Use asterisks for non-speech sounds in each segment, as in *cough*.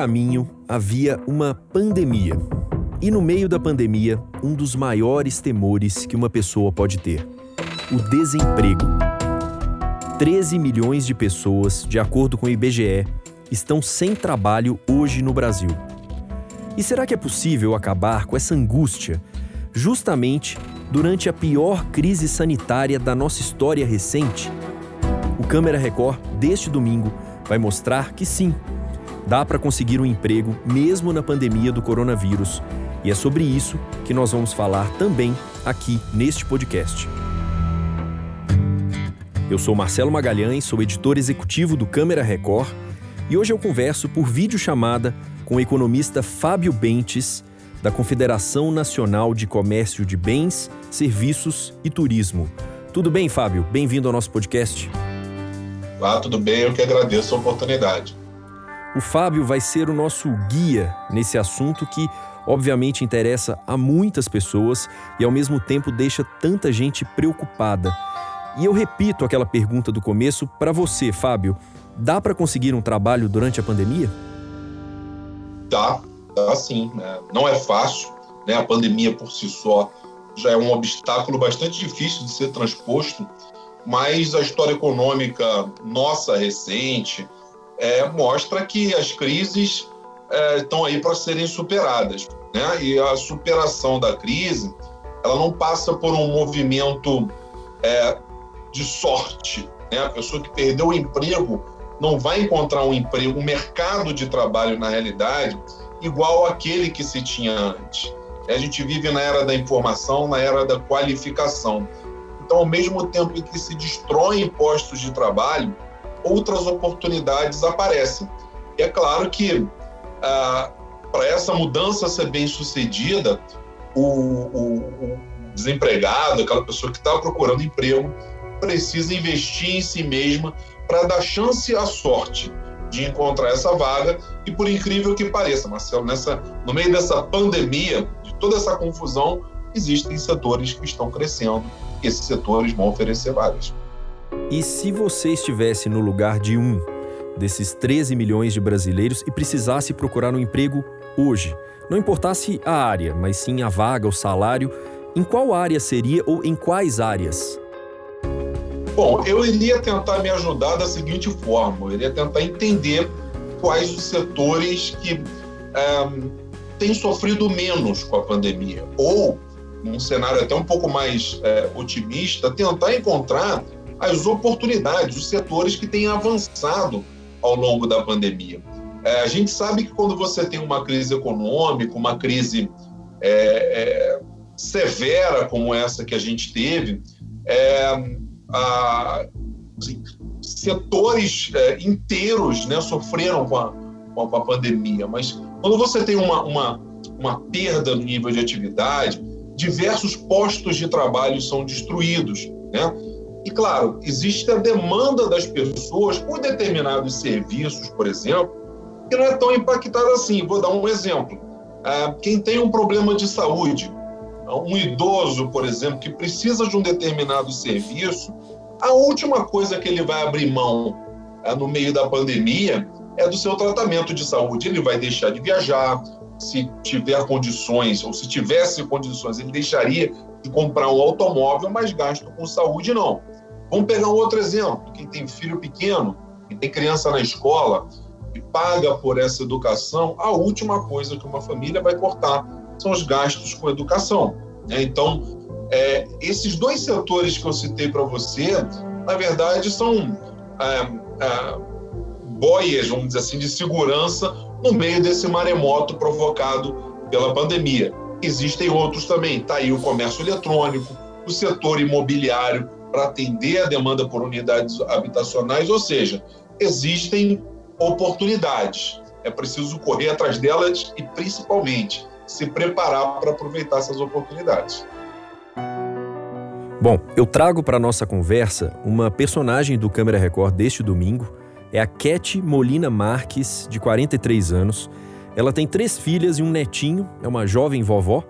caminho havia uma pandemia. E no meio da pandemia, um dos maiores temores que uma pessoa pode ter: o desemprego. 13 milhões de pessoas, de acordo com o IBGE, estão sem trabalho hoje no Brasil. E será que é possível acabar com essa angústia justamente durante a pior crise sanitária da nossa história recente? O Câmera Record deste domingo vai mostrar que sim, dá para conseguir um emprego mesmo na pandemia do coronavírus. E é sobre isso que nós vamos falar também aqui neste podcast. Eu sou Marcelo Magalhães, sou editor executivo do Câmera Record e hoje eu converso por videochamada com o economista Fábio Bentes, da Confederação Nacional de Comércio de Bens, Serviços e Turismo. Tudo bem, Fábio? Bem-vindo ao nosso podcast. Ah, tudo bem, eu que agradeço a oportunidade. O Fábio vai ser o nosso guia nesse assunto que, obviamente, interessa a muitas pessoas e, ao mesmo tempo, deixa tanta gente preocupada. E eu repito aquela pergunta do começo para você, Fábio: dá para conseguir um trabalho durante a pandemia? Dá, dá sim. Né? Não é fácil, né? A pandemia por si só já é um obstáculo bastante difícil de ser transposto, mas a história econômica nossa recente, é, mostra que as crises é, estão aí para serem superadas. Né? E a superação da crise ela não passa por um movimento é, de sorte. Né? A pessoa que perdeu o emprego não vai encontrar um emprego, um mercado de trabalho na realidade igual aquele que se tinha antes. A gente vive na era da informação, na era da qualificação. Então, ao mesmo tempo em que se destroem postos de trabalho, outras oportunidades aparecem. E é claro que ah, para essa mudança ser bem sucedida, o, o, o desempregado, aquela pessoa que está procurando emprego, precisa investir em si mesma para dar chance à sorte de encontrar essa vaga. E por incrível que pareça, Marcelo, nessa, no meio dessa pandemia, de toda essa confusão, existem setores que estão crescendo. Esses setores vão oferecer vagas. E se você estivesse no lugar de um desses 13 milhões de brasileiros e precisasse procurar um emprego hoje, não importasse a área, mas sim a vaga, o salário, em qual área seria ou em quais áreas? Bom, eu iria tentar me ajudar da seguinte forma: eu iria tentar entender quais os setores que é, têm sofrido menos com a pandemia. Ou, num cenário até um pouco mais é, otimista, tentar encontrar as oportunidades, os setores que têm avançado ao longo da pandemia. É, a gente sabe que quando você tem uma crise econômica, uma crise é, é, severa como essa que a gente teve, é, a, assim, setores é, inteiros né, sofreram com a, com a pandemia. Mas quando você tem uma, uma, uma perda no nível de atividade, diversos postos de trabalho são destruídos. Né? E, claro, existe a demanda das pessoas por determinados serviços, por exemplo, que não é tão impactada assim. Vou dar um exemplo. Ah, quem tem um problema de saúde, um idoso, por exemplo, que precisa de um determinado serviço, a última coisa que ele vai abrir mão ah, no meio da pandemia é do seu tratamento de saúde. Ele vai deixar de viajar, se tiver condições, ou se tivesse condições, ele deixaria de comprar um automóvel, mas gasto com saúde não. Vamos pegar um outro exemplo: quem tem filho pequeno, quem tem criança na escola e paga por essa educação, a última coisa que uma família vai cortar são os gastos com educação. Né? Então, é, esses dois setores que eu citei para você, na verdade, são é, é, boias, vamos dizer assim, de segurança no meio desse maremoto provocado pela pandemia. Existem outros também, está aí o comércio eletrônico, o setor imobiliário, para atender a demanda por unidades habitacionais, ou seja, existem oportunidades. É preciso correr atrás delas e, principalmente, se preparar para aproveitar essas oportunidades. Bom, eu trago para nossa conversa uma personagem do Câmera Record deste domingo. É a Cat Molina Marques, de 43 anos. Ela tem três filhas e um netinho, é uma jovem vovó.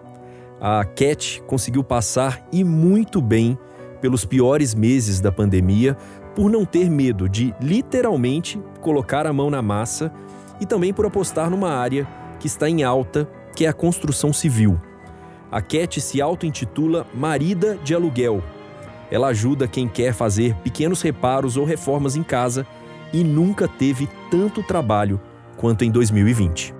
A Cat conseguiu passar e muito bem pelos piores meses da pandemia por não ter medo de literalmente colocar a mão na massa e também por apostar numa área que está em alta, que é a construção civil. A Cat se auto-intitula Marida de Aluguel. Ela ajuda quem quer fazer pequenos reparos ou reformas em casa e nunca teve tanto trabalho quanto em 2020.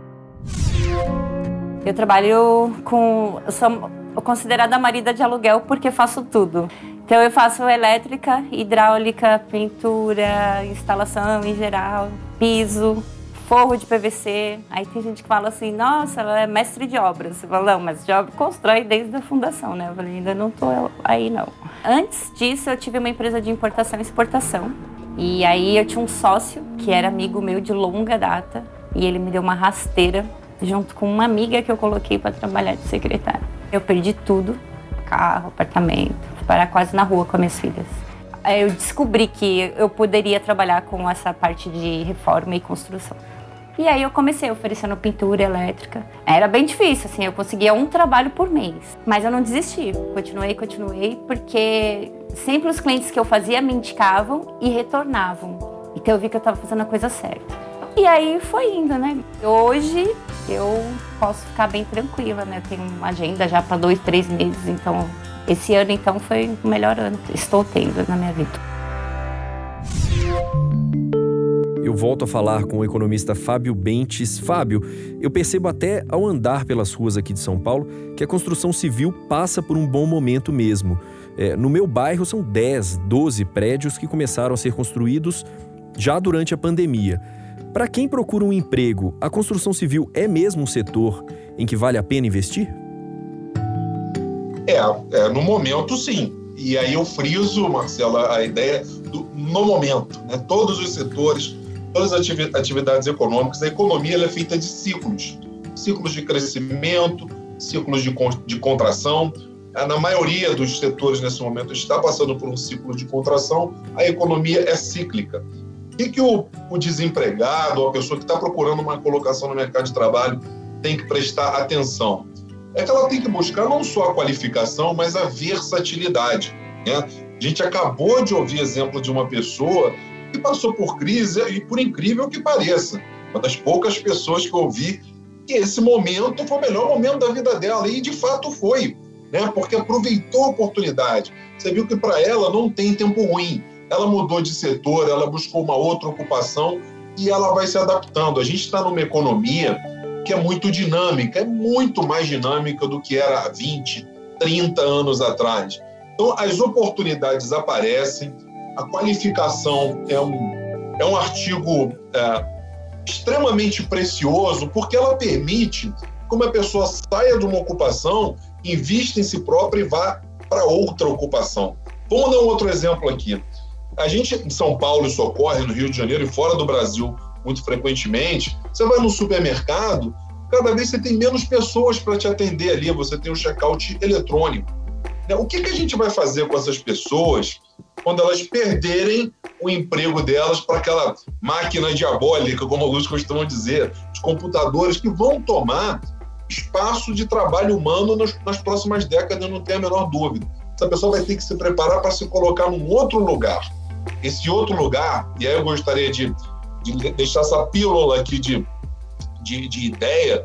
Eu trabalho com. Eu sou considerada marida de aluguel porque faço tudo. Então eu faço elétrica, hidráulica, pintura, instalação em geral, piso, forro de PVC. Aí tem gente que fala assim, nossa, ela é mestre de obras. Você fala, não, mas de obra constrói desde a fundação, né? Eu falei, ainda não tô aí não. Antes disso, eu tive uma empresa de importação e exportação. E aí eu tinha um sócio que era amigo meu de longa data e ele me deu uma rasteira junto com uma amiga que eu coloquei para trabalhar de secretária. Eu perdi tudo, carro, apartamento, parar quase na rua com as minhas filhas. Aí eu descobri que eu poderia trabalhar com essa parte de reforma e construção. E aí eu comecei oferecendo pintura elétrica. Era bem difícil, assim, eu conseguia um trabalho por mês. Mas eu não desisti. Continuei, continuei, porque sempre os clientes que eu fazia me indicavam e retornavam. Então eu vi que eu estava fazendo a coisa certa. E aí foi indo, né? Hoje eu posso ficar bem tranquila, né? Tenho uma agenda já para dois, três meses, então esse ano então foi o melhor ano que estou tendo na minha vida. Eu volto a falar com o economista Fábio Bentes. Fábio, eu percebo até ao andar pelas ruas aqui de São Paulo que a construção civil passa por um bom momento mesmo. É, no meu bairro são 10, 12 prédios que começaram a ser construídos já durante a pandemia. Para quem procura um emprego, a construção civil é mesmo um setor em que vale a pena investir? É, é no momento sim. E aí eu friso, Marcela, a ideia do no momento. Né? Todos os setores, todas as atividades econômicas, a economia é feita de ciclos. Ciclos de crescimento, ciclos de, de contração. É, na maioria dos setores nesse momento está passando por um ciclo de contração, a economia é cíclica que, que o, o desempregado, a pessoa que está procurando uma colocação no mercado de trabalho, tem que prestar atenção? É que ela tem que buscar não só a qualificação, mas a versatilidade. Né? A gente acabou de ouvir exemplo de uma pessoa que passou por crise e, por incrível que pareça, uma das poucas pessoas que eu ouvi que esse momento foi o melhor momento da vida dela e de fato foi, né? Porque aproveitou a oportunidade. Você viu que para ela não tem tempo ruim ela mudou de setor, ela buscou uma outra ocupação e ela vai se adaptando. A gente está numa economia que é muito dinâmica, é muito mais dinâmica do que era há 20, 30 anos atrás. Então, as oportunidades aparecem, a qualificação é um, é um artigo é, extremamente precioso, porque ela permite que uma pessoa saia de uma ocupação, invista em si própria e vá para outra ocupação. Vamos dar um outro exemplo aqui. A gente em São Paulo isso ocorre, no Rio de Janeiro e fora do Brasil muito frequentemente. Você vai no supermercado, cada vez você tem menos pessoas para te atender ali, você tem um check-out eletrônico. Né? O que, que a gente vai fazer com essas pessoas quando elas perderem o emprego delas para aquela máquina diabólica, como alguns costumam dizer, os computadores que vão tomar espaço de trabalho humano nas, nas próximas décadas, eu não tenho a menor dúvida. Essa pessoa vai ter que se preparar para se colocar num outro lugar esse outro lugar, e aí eu gostaria de, de deixar essa pílula aqui de, de, de, ideia,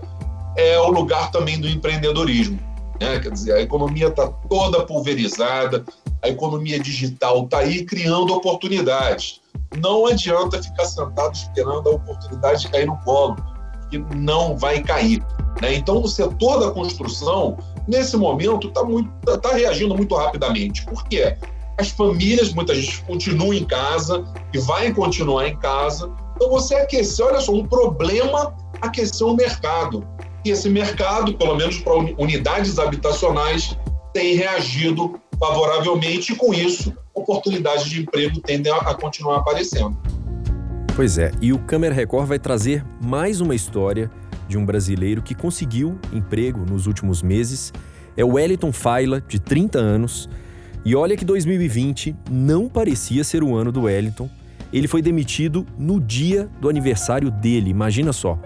é o lugar também do empreendedorismo. Né? Quer dizer, a economia está toda pulverizada, a economia digital está aí criando oportunidades. Não adianta ficar sentado esperando a oportunidade de cair no colo, que não vai cair. Né? Então, o setor da construção, nesse momento, está tá, tá reagindo muito rapidamente. Por quê? as famílias, muita gente continua em casa e vai continuar em casa. Então você aqueceu, olha só, um problema aqueceu o mercado. E esse mercado, pelo menos para unidades habitacionais, tem reagido favoravelmente e com isso oportunidades de emprego tendem a, continuar aparecendo. Pois é, e o Câmera Record vai trazer mais uma história de um brasileiro que conseguiu emprego nos últimos meses. É o Wellington Faila, de 30 anos, e olha que 2020 não parecia ser o ano do Wellington. Ele foi demitido no dia do aniversário dele, imagina só.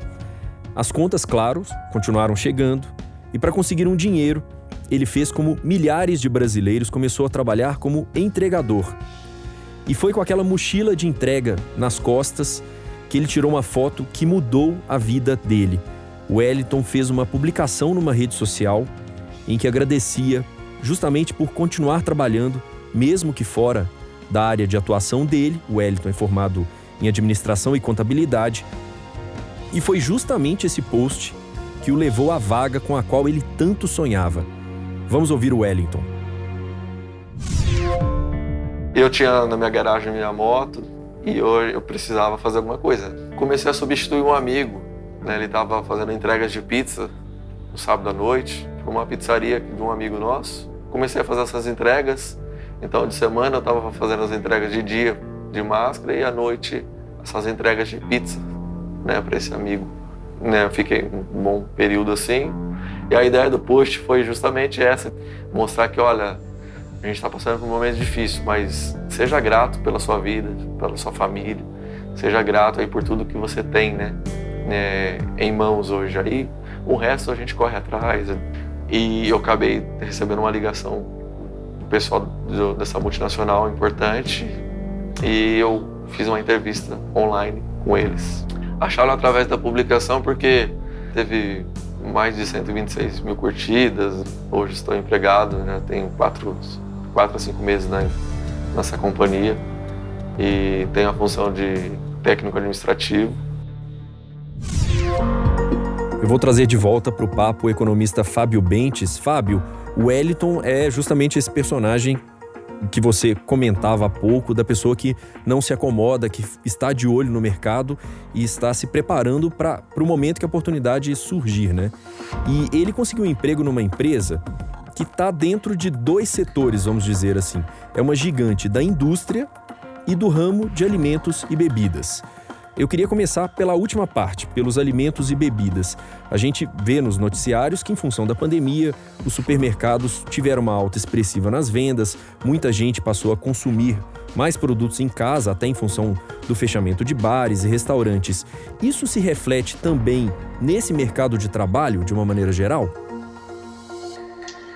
As contas, claro, continuaram chegando, e para conseguir um dinheiro, ele fez como milhares de brasileiros, começou a trabalhar como entregador. E foi com aquela mochila de entrega nas costas que ele tirou uma foto que mudou a vida dele. O Wellington fez uma publicação numa rede social em que agradecia justamente por continuar trabalhando, mesmo que fora da área de atuação dele. O Wellington é formado em administração e contabilidade. E foi justamente esse post que o levou à vaga com a qual ele tanto sonhava. Vamos ouvir o Wellington. Eu tinha na minha garagem minha moto e hoje eu precisava fazer alguma coisa. Comecei a substituir um amigo, né? ele estava fazendo entregas de pizza no sábado à noite, para uma pizzaria de um amigo nosso. Comecei a fazer essas entregas, então de semana eu estava fazendo as entregas de dia de máscara e à noite essas entregas de pizza né, para esse amigo. Né, fiquei um bom período assim. E a ideia do post foi justamente essa: mostrar que, olha, a gente está passando por um momento difícil, mas seja grato pela sua vida, pela sua família, seja grato aí por tudo que você tem, né, né em mãos hoje. Aí o resto a gente corre atrás. E eu acabei recebendo uma ligação pessoal do, dessa multinacional importante e eu fiz uma entrevista online com eles. Acharam através da publicação porque teve mais de 126 mil curtidas. Hoje estou empregado, né? tenho quatro quatro a cinco meses né, nessa companhia e tenho a função de técnico administrativo. Eu vou trazer de volta para o papo o economista Fábio Bentes. Fábio, o Wellington é justamente esse personagem que você comentava há pouco, da pessoa que não se acomoda, que está de olho no mercado e está se preparando para o momento que a oportunidade surgir, né? E ele conseguiu um emprego numa empresa que está dentro de dois setores, vamos dizer assim. É uma gigante da indústria e do ramo de alimentos e bebidas. Eu queria começar pela última parte, pelos alimentos e bebidas. A gente vê nos noticiários que, em função da pandemia, os supermercados tiveram uma alta expressiva nas vendas, muita gente passou a consumir mais produtos em casa, até em função do fechamento de bares e restaurantes. Isso se reflete também nesse mercado de trabalho, de uma maneira geral?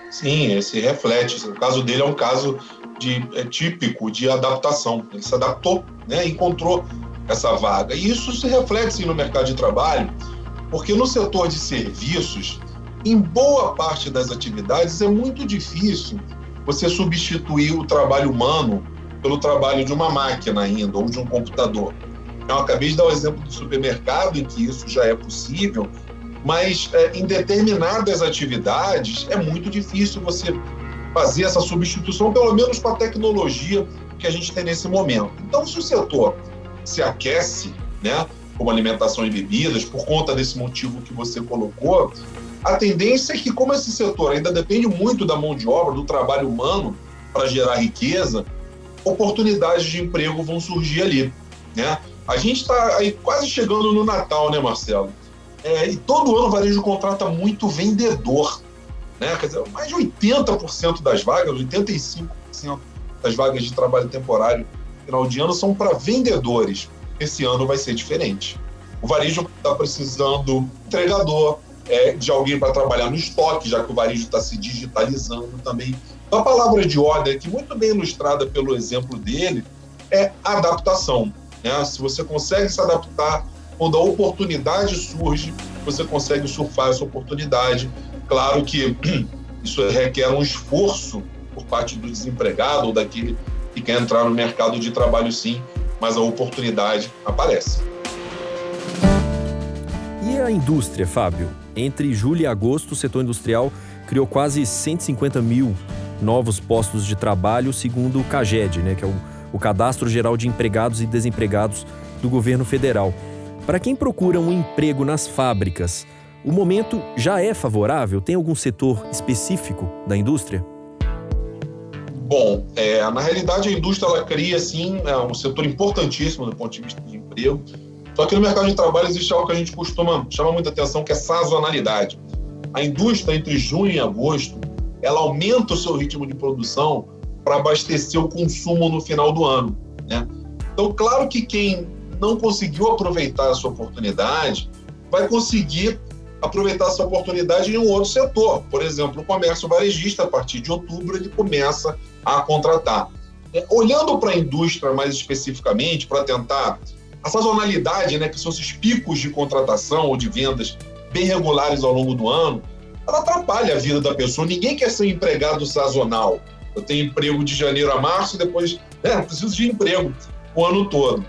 Sim, esse reflete. O caso dele é um caso de, é típico de adaptação. Ele se adaptou, né, encontrou essa vaga. E isso se reflete sim, no mercado de trabalho, porque no setor de serviços, em boa parte das atividades, é muito difícil você substituir o trabalho humano pelo trabalho de uma máquina ainda, ou de um computador. Eu acabei de dar o exemplo do supermercado, em que isso já é possível, mas é, em determinadas atividades é muito difícil você fazer essa substituição, pelo menos com a tecnologia que a gente tem nesse momento. Então, se o setor se aquece, né, como alimentação e bebidas, por conta desse motivo que você colocou, a tendência é que, como esse setor ainda depende muito da mão de obra, do trabalho humano para gerar riqueza, oportunidades de emprego vão surgir ali. Né? A gente está aí quase chegando no Natal, né, Marcelo? É, e todo ano o varejo contrata muito vendedor. Né? Quer dizer, mais de 80% das vagas, 85% das vagas de trabalho temporário final de ano são para vendedores. Esse ano vai ser diferente. O varejo está precisando entregador, é, de alguém para trabalhar no estoque, já que o varejo está se digitalizando também. A palavra de ordem, que muito bem ilustrada pelo exemplo dele, é adaptação. Né? Se você consegue se adaptar quando a oportunidade surge, você consegue surfar essa oportunidade. Claro que *clears throat* isso requer um esforço por parte do desempregado ou daquele que quer entrar no mercado de trabalho, sim, mas a oportunidade aparece. E a indústria, Fábio? Entre julho e agosto, o setor industrial criou quase 150 mil novos postos de trabalho, segundo o CAGED, né, que é o, o Cadastro Geral de Empregados e Desempregados do governo federal. Para quem procura um emprego nas fábricas, o momento já é favorável? Tem algum setor específico da indústria? Bom, é, na realidade a indústria ela cria sim é um setor importantíssimo do ponto de vista de emprego. Só que no mercado de trabalho existe algo que a gente costuma chamar muita atenção, que é sazonalidade. A indústria entre junho e agosto, ela aumenta o seu ritmo de produção para abastecer o consumo no final do ano, né? Então, claro que quem não conseguiu aproveitar essa oportunidade, vai conseguir aproveitar essa oportunidade em um outro setor. Por exemplo, o comércio varejista, a partir de outubro, ele começa a contratar. É, olhando para a indústria mais especificamente, para tentar a sazonalidade, né, que são esses picos de contratação ou de vendas bem regulares ao longo do ano, ela atrapalha a vida da pessoa. Ninguém quer ser um empregado sazonal. Eu tenho emprego de janeiro a março, depois né, preciso de emprego o ano todo.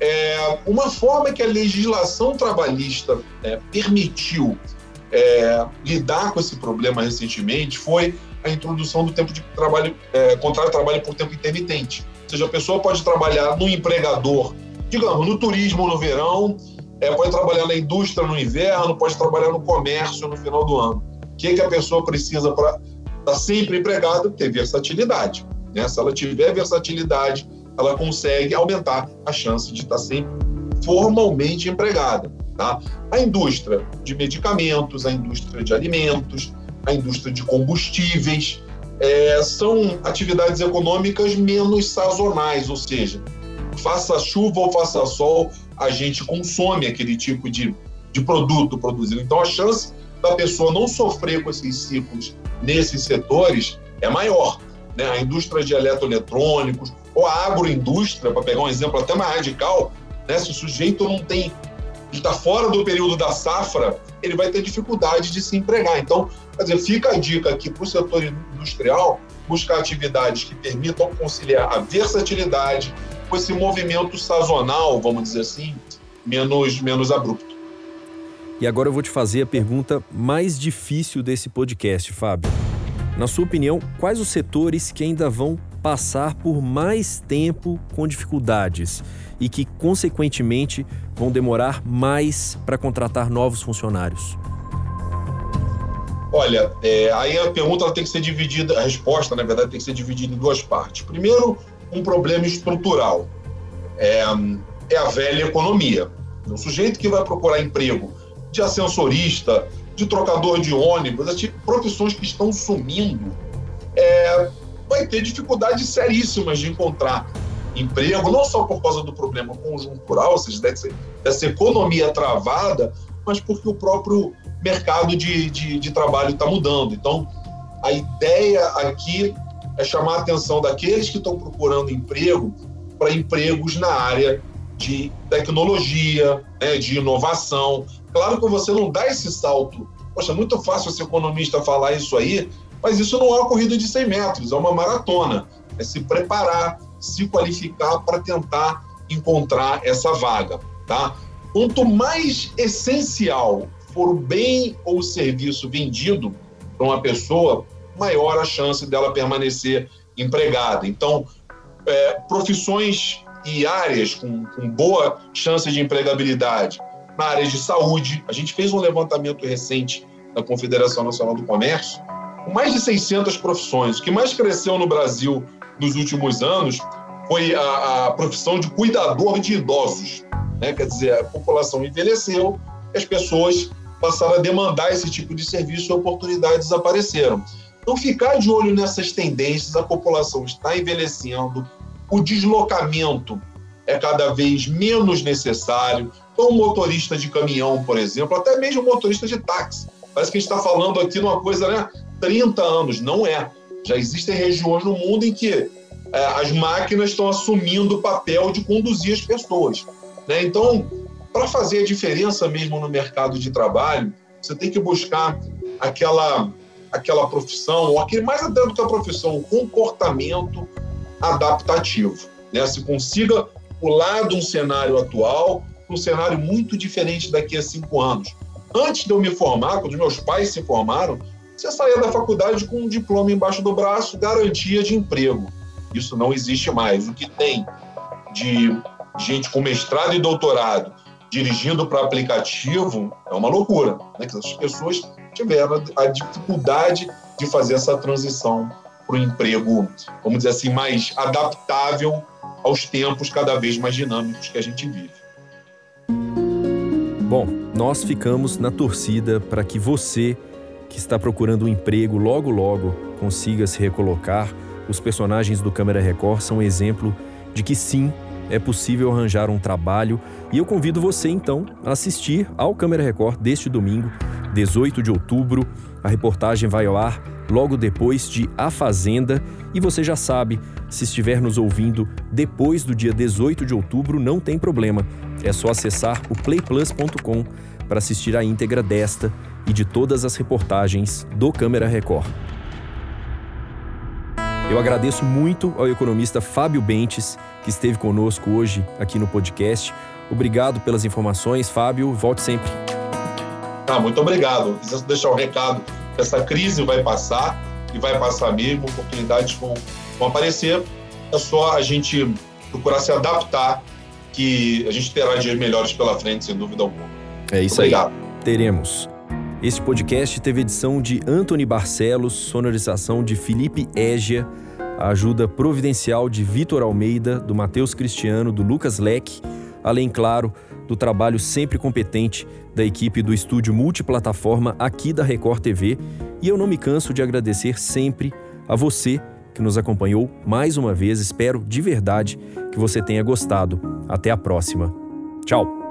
É, uma forma que a legislação trabalhista é, permitiu é, lidar com esse problema recentemente foi a introdução do tempo de trabalho, é, contrato de trabalho por tempo intermitente. Ou seja, a pessoa pode trabalhar no empregador, digamos, no turismo no verão, é, pode trabalhar na indústria no inverno, pode trabalhar no comércio no final do ano. O que, que a pessoa precisa para estar tá sempre empregada? Ter versatilidade. Né? Se ela tiver versatilidade, ela consegue aumentar a chance de estar sempre formalmente empregada. Tá? A indústria de medicamentos, a indústria de alimentos, a indústria de combustíveis, é, são atividades econômicas menos sazonais, ou seja, faça chuva ou faça sol, a gente consome aquele tipo de, de produto produzido. Então, a chance da pessoa não sofrer com esses ciclos nesses setores é maior. Né? A indústria de eletroeletrônicos, ou a agroindústria, para pegar um exemplo até mais radical, né? se o sujeito não tem está fora do período da safra, ele vai ter dificuldade de se empregar. Então, quer dizer, fica a dica aqui para o setor industrial buscar atividades que permitam conciliar a versatilidade com esse movimento sazonal, vamos dizer assim, menos, menos abrupto. E agora eu vou te fazer a pergunta mais difícil desse podcast, Fábio. Na sua opinião, quais os setores que ainda vão passar por mais tempo com dificuldades e que, consequentemente, vão demorar mais para contratar novos funcionários? Olha, é, aí a pergunta tem que ser dividida, a resposta, na verdade, tem que ser dividida em duas partes. Primeiro, um problema estrutural. É, é a velha economia. O sujeito que vai procurar emprego de ascensorista, de trocador de ônibus, tipo, profissões que estão sumindo, é, vai ter dificuldades seríssimas de encontrar emprego, não só por causa do problema conjuntural, ou seja, dessa, dessa economia travada, mas porque o próprio mercado de, de, de trabalho está mudando. Então, a ideia aqui é chamar a atenção daqueles que estão procurando emprego para empregos na área de tecnologia, né, de inovação. Claro que você não dá esse salto. Poxa, é muito fácil ser economista falar isso aí, mas isso não é uma corrida de 100 metros, é uma maratona. É se preparar, se qualificar para tentar encontrar essa vaga, tá? Quanto mais essencial for o bem ou o serviço vendido para uma pessoa, maior a chance dela permanecer empregada. Então, é, profissões e áreas com, com boa chance de empregabilidade, na área de saúde, a gente fez um levantamento recente da Confederação Nacional do Comércio, com mais de 600 profissões. O que mais cresceu no Brasil nos últimos anos foi a, a profissão de cuidador de idosos. Né? Quer dizer, a população envelheceu e as pessoas passaram a demandar esse tipo de serviço e oportunidades apareceram. Então, ficar de olho nessas tendências, a população está envelhecendo, o deslocamento é cada vez menos necessário. Então, um motorista de caminhão, por exemplo, até mesmo um motorista de táxi. Parece que a gente está falando aqui numa coisa, né? 30 anos. Não é. Já existem regiões no mundo em que é, as máquinas estão assumindo o papel de conduzir as pessoas. Né? Então, para fazer a diferença mesmo no mercado de trabalho, você tem que buscar aquela, aquela profissão, ou aquele mais até do que a profissão, o comportamento adaptativo. Né? Se consiga pular de um cenário atual para um cenário muito diferente daqui a cinco anos. Antes de eu me formar, quando meus pais se formaram, você saía da faculdade com um diploma embaixo do braço, garantia de emprego. Isso não existe mais. O que tem de gente com mestrado e doutorado dirigindo para aplicativo é uma loucura. Né? Que as pessoas tiveram a dificuldade de fazer essa transição para o emprego, vamos dizer assim, mais adaptável aos tempos cada vez mais dinâmicos que a gente vive. Bom, nós ficamos na torcida para que você que está procurando um emprego logo logo consiga se recolocar. Os personagens do Câmara Record são um exemplo de que sim, é possível arranjar um trabalho e eu convido você então a assistir ao Câmara Record deste domingo, 18 de outubro. A reportagem vai ao ar logo depois de A Fazenda e você já sabe, se estiver nos ouvindo depois do dia 18 de outubro, não tem problema. É só acessar o playplus.com para assistir a íntegra desta e de todas as reportagens do Câmara Record. Eu agradeço muito ao economista Fábio Bentes, que esteve conosco hoje aqui no podcast. Obrigado pelas informações, Fábio. Volte sempre. Ah, muito obrigado. Preciso deixar um recado. Essa crise vai passar e vai passar mesmo, oportunidades vão, vão aparecer. É só a gente procurar se adaptar que a gente terá dias melhores pela frente, sem dúvida alguma. É isso Obrigado. aí. Teremos. Este podcast teve edição de Anthony Barcelos, sonorização de Felipe Égia, a ajuda providencial de Vitor Almeida, do Matheus Cristiano, do Lucas Leck, além, claro, do trabalho sempre competente da equipe do estúdio multiplataforma aqui da Record TV. E eu não me canso de agradecer sempre a você que nos acompanhou mais uma vez. Espero de verdade que você tenha gostado. Até a próxima. Tchau!